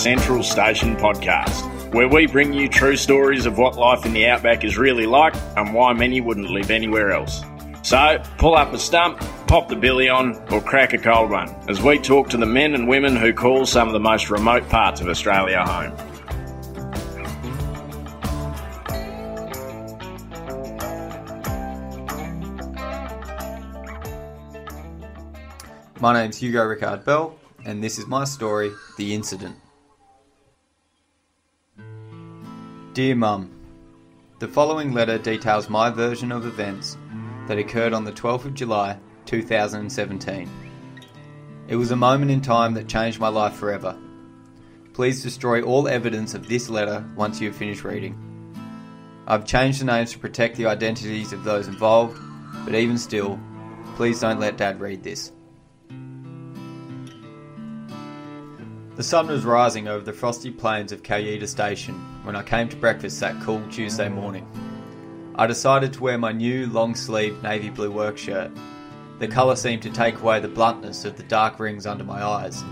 Central Station podcast, where we bring you true stories of what life in the outback is really like and why many wouldn't live anywhere else. So, pull up a stump, pop the billy on, or crack a cold one as we talk to the men and women who call some of the most remote parts of Australia home. My name's Hugo Ricard Bell, and this is my story, The Incident. Dear Mum, The following letter details my version of events that occurred on the 12th of July 2017. It was a moment in time that changed my life forever. Please destroy all evidence of this letter once you have finished reading. I've changed the names to protect the identities of those involved, but even still, please don't let Dad read this. The sun was rising over the frosty plains of Kayita Station when I came to breakfast that cool Tuesday morning. I decided to wear my new long sleeved navy blue work shirt. The colour seemed to take away the bluntness of the dark rings under my eyes,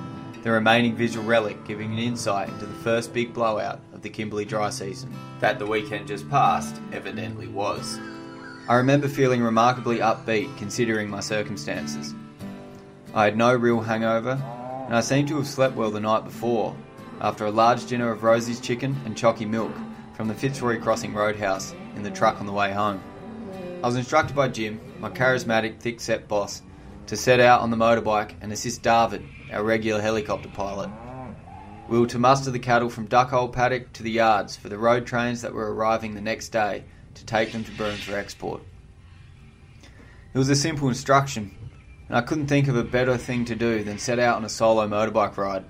the remaining visual relic giving an insight into the first big blowout of the Kimberley dry season. That the weekend just past evidently was. I remember feeling remarkably upbeat considering my circumstances. I had no real hangover, and I seemed to have slept well the night before, after a large dinner of Rosie's chicken and chalky milk from the Fitzroy Crossing Roadhouse in the truck on the way home. I was instructed by Jim, my charismatic, thick-set boss, to set out on the motorbike and assist David, our regular helicopter pilot. We were to muster the cattle from Duckhole Paddock to the yards for the road trains that were arriving the next day to take them to Broome for export. It was a simple instruction, and I couldn't think of a better thing to do than set out on a solo motorbike ride.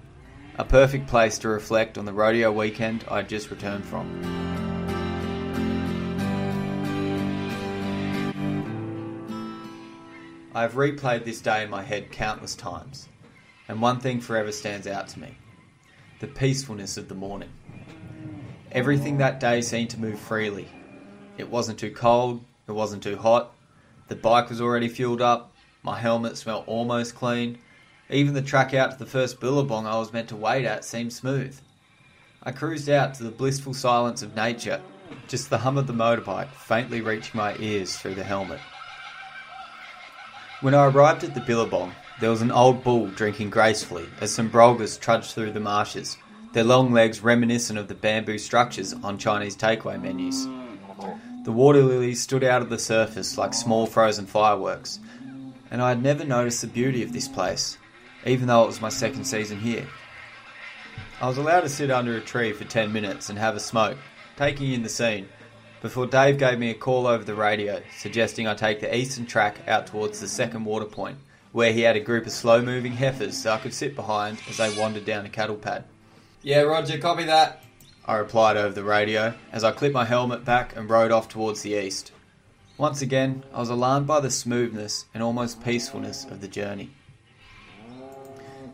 A perfect place to reflect on the rodeo weekend I'd just returned from. I have replayed this day in my head countless times, and one thing forever stands out to me the peacefulness of the morning. Everything that day seemed to move freely. It wasn't too cold, it wasn't too hot, the bike was already fueled up, my helmet smelled almost clean. Even the track out to the first billabong I was meant to wait at seemed smooth. I cruised out to the blissful silence of nature, just the hum of the motorbike faintly reaching my ears through the helmet. When I arrived at the billabong, there was an old bull drinking gracefully as some brolgas trudged through the marshes, their long legs reminiscent of the bamboo structures on Chinese takeaway menus. The water lilies stood out of the surface like small frozen fireworks, and I had never noticed the beauty of this place, even though it was my second season here. I was allowed to sit under a tree for 10 minutes and have a smoke, taking in the scene, before Dave gave me a call over the radio suggesting I take the eastern track out towards the second water point, where he had a group of slow moving heifers so I could sit behind as they wandered down a cattle pad. Yeah, Roger, copy that, I replied over the radio as I clipped my helmet back and rode off towards the east. Once again, I was alarmed by the smoothness and almost peacefulness of the journey.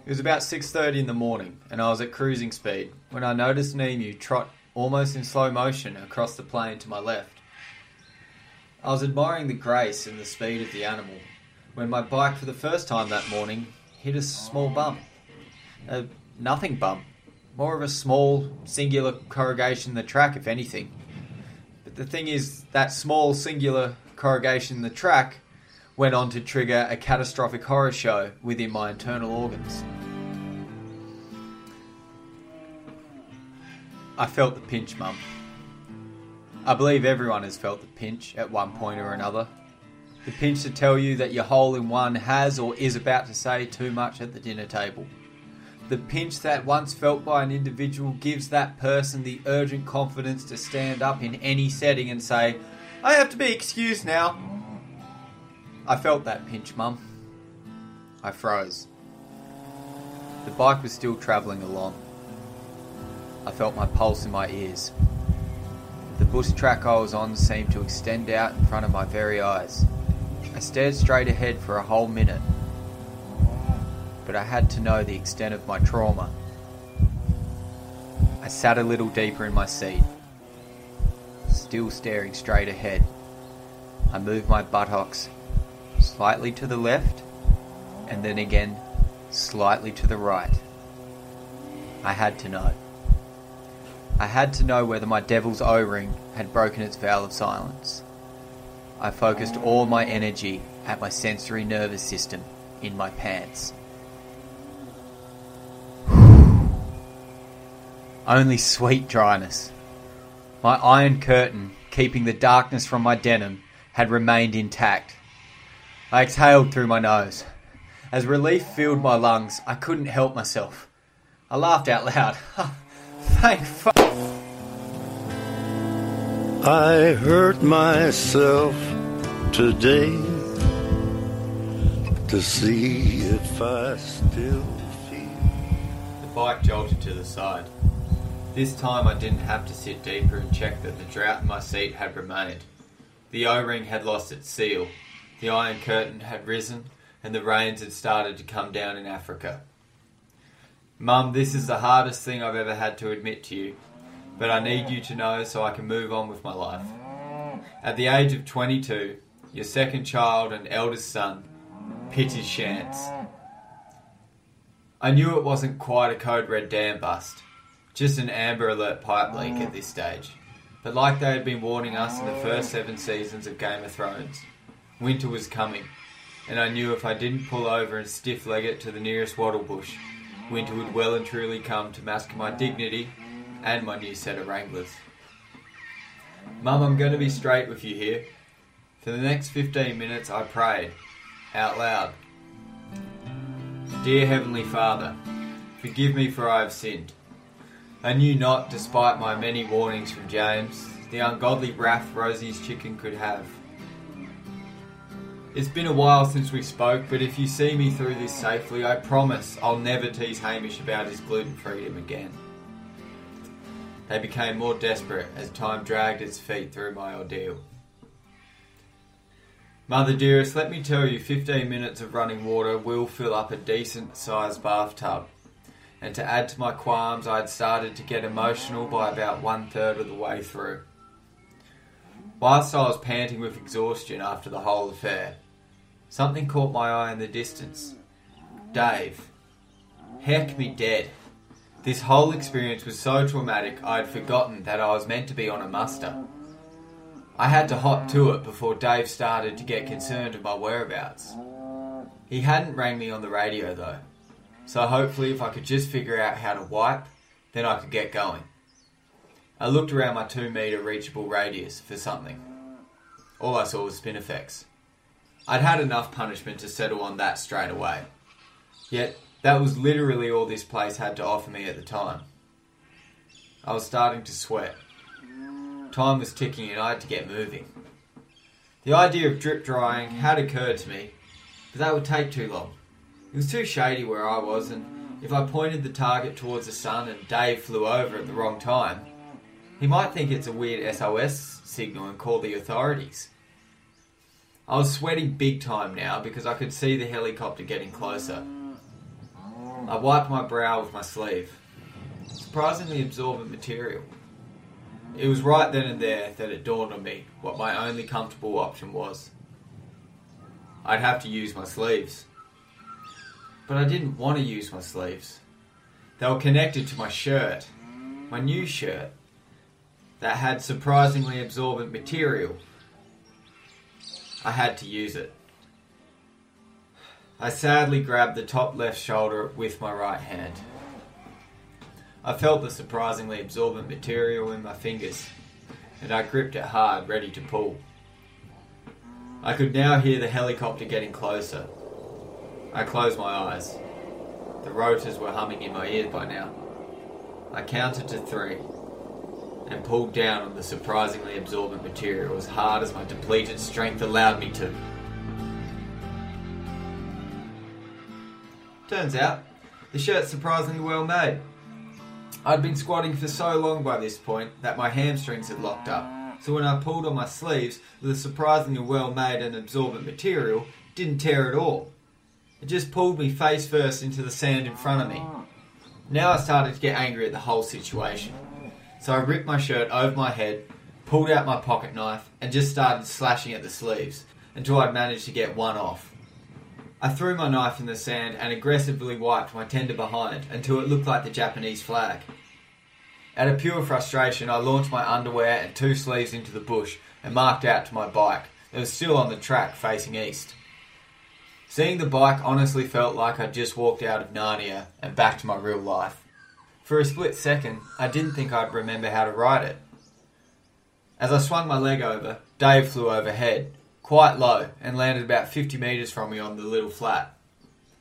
It was about 6:30 in the morning, and I was at cruising speed when I noticed an emu trot almost in slow motion across the plain to my left. I was admiring the grace and the speed of the animal when my bike, for the first time that morning, hit a small bump. A nothing bump, more of a small, singular corrugation in the track, if anything. The thing is, that small, singular corrugation in the track went on to trigger a catastrophic horror show within my internal organs. I felt the pinch, Mum. I believe everyone has felt the pinch at one point or another. The pinch to tell you that your hole in one has or is about to say too much at the dinner table. The pinch that once felt by an individual gives that person the urgent confidence to stand up in any setting and say, I have to be excused now. I felt that pinch, Mum. I froze. The bike was still travelling along. I felt my pulse in my ears. The bush track I was on seemed to extend out in front of my very eyes. I stared straight ahead for a whole minute, but I had to know the extent of my trauma. I sat a little deeper in my seat, still staring straight ahead. I moved my buttocks slightly to the left and then again slightly to the right. I had to know. I had to know whether my devil's O ring had broken its vow of silence. I focused all my energy at my sensory nervous system in my pants. Only sweet dryness. My iron curtain, keeping the darkness from my denim, had remained intact. I exhaled through my nose. As relief filled my lungs, I couldn't help myself. I laughed out loud. Thank fuck. I hurt myself today to see if I still feel. The bike jolted to the side. This time I didn't have to sit deeper and check that the drought in my seat had remained. The O ring had lost its seal, the iron curtain had risen, and the rains had started to come down in Africa. Mum, this is the hardest thing I've ever had to admit to you, but I need you to know so I can move on with my life. At the age of 22, your second child and eldest son his chance. I knew it wasn't quite a code red dam bust, just an amber alert pipe leak at oh. this stage. But like they had been warning us in the first oh. seven seasons of Game of Thrones, winter was coming, and I knew if I didn't pull over and stiff leg it to the nearest wattle bush, winter would well and truly come to mask my dignity and my new set of Wranglers. Mum, I'm going to be straight with you here. For the next 15 minutes, I prayed, out loud. Dear Heavenly Father, forgive me for I have sinned. I knew not, despite my many warnings from James, the ungodly wrath Rosie's chicken could have. It's been a while since we spoke, but if you see me through this safely, I promise I'll never tease Hamish about his gluten freedom again. They became more desperate as time dragged its feet through my ordeal. Mother dearest, let me tell you, 15 minutes of running water will fill up a decent sized bathtub. And to add to my qualms, I had started to get emotional by about one third of the way through. Whilst I was panting with exhaustion after the whole affair, something caught my eye in the distance. Dave. Heck me dead. This whole experience was so traumatic I had forgotten that I was meant to be on a muster. I had to hop to it before Dave started to get concerned of my whereabouts. He hadn't rang me on the radio though, so hopefully if I could just figure out how to wipe, then I could get going. I looked around my 2 metre reachable radius for something. All I saw was Spinifex. I'd had enough punishment to settle on that straight away. Yet, that was literally all this place had to offer me at the time. I was starting to sweat. Time was ticking and I had to get moving. The idea of drip drying had occurred to me, but that would take too long. It was too shady where I was, and if I pointed the target towards the sun and Dave flew over at the wrong time, he might think it's a weird SOS signal and call the authorities. I was sweating big time now because I could see the helicopter getting closer. I wiped my brow with my sleeve. Surprisingly absorbent material. It was right then and there that it dawned on me what my only comfortable option was. I'd have to use my sleeves. But I didn't want to use my sleeves. They were connected to my shirt, my new shirt, that had surprisingly absorbent material. I had to use it. I sadly grabbed the top left shoulder with my right hand. I felt the surprisingly absorbent material in my fingers, and I gripped it hard, ready to pull. I could now hear the helicopter getting closer. I closed my eyes. The rotors were humming in my ears by now. I counted to three and pulled down on the surprisingly absorbent material as hard as my depleted strength allowed me to. Turns out, the shirt's surprisingly well made. I'd been squatting for so long by this point that my hamstrings had locked up, so when I pulled on my sleeves, the surprisingly well made and absorbent material didn't tear at all. It just pulled me face first into the sand in front of me. Now I started to get angry at the whole situation. So I ripped my shirt over my head, pulled out my pocket knife, and just started slashing at the sleeves until I'd managed to get one off. I threw my knife in the sand and aggressively wiped my tender behind until it looked like the Japanese flag. Out of pure frustration, I launched my underwear and two sleeves into the bush and marked out to my bike that was still on the track facing east. Seeing the bike honestly felt like I'd just walked out of Narnia and back to my real life. For a split second, I didn't think I'd remember how to ride it. As I swung my leg over, Dave flew overhead, quite low, and landed about 50 metres from me on the little flat.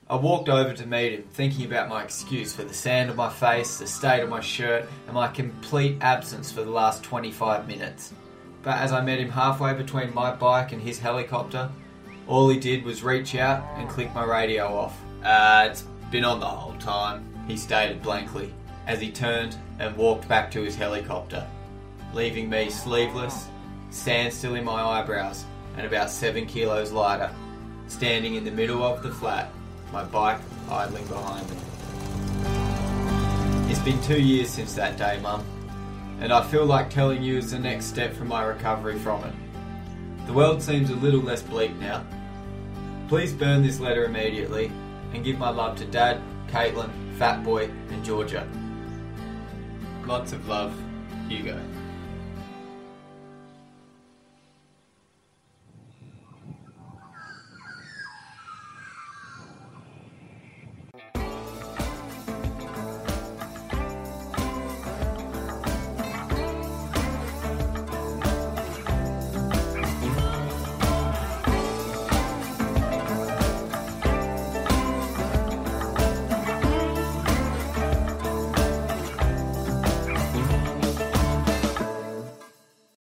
I walked over to meet him, thinking about my excuse for the sand on my face, the state of my shirt, and my complete absence for the last 25 minutes. But as I met him halfway between my bike and his helicopter, all he did was reach out and click my radio off. Uh, it's been on the whole time, he stated blankly, as he turned and walked back to his helicopter, leaving me sleeveless, sand still in my eyebrows, and about seven kilos lighter, standing in the middle of the flat, my bike idling behind me. It's been two years since that day, Mum, and I feel like telling you is the next step for my recovery from it. The world seems a little less bleak now. Please burn this letter immediately and give my love to Dad, Caitlin, Fat Boy, and Georgia. Lots of love, Hugo.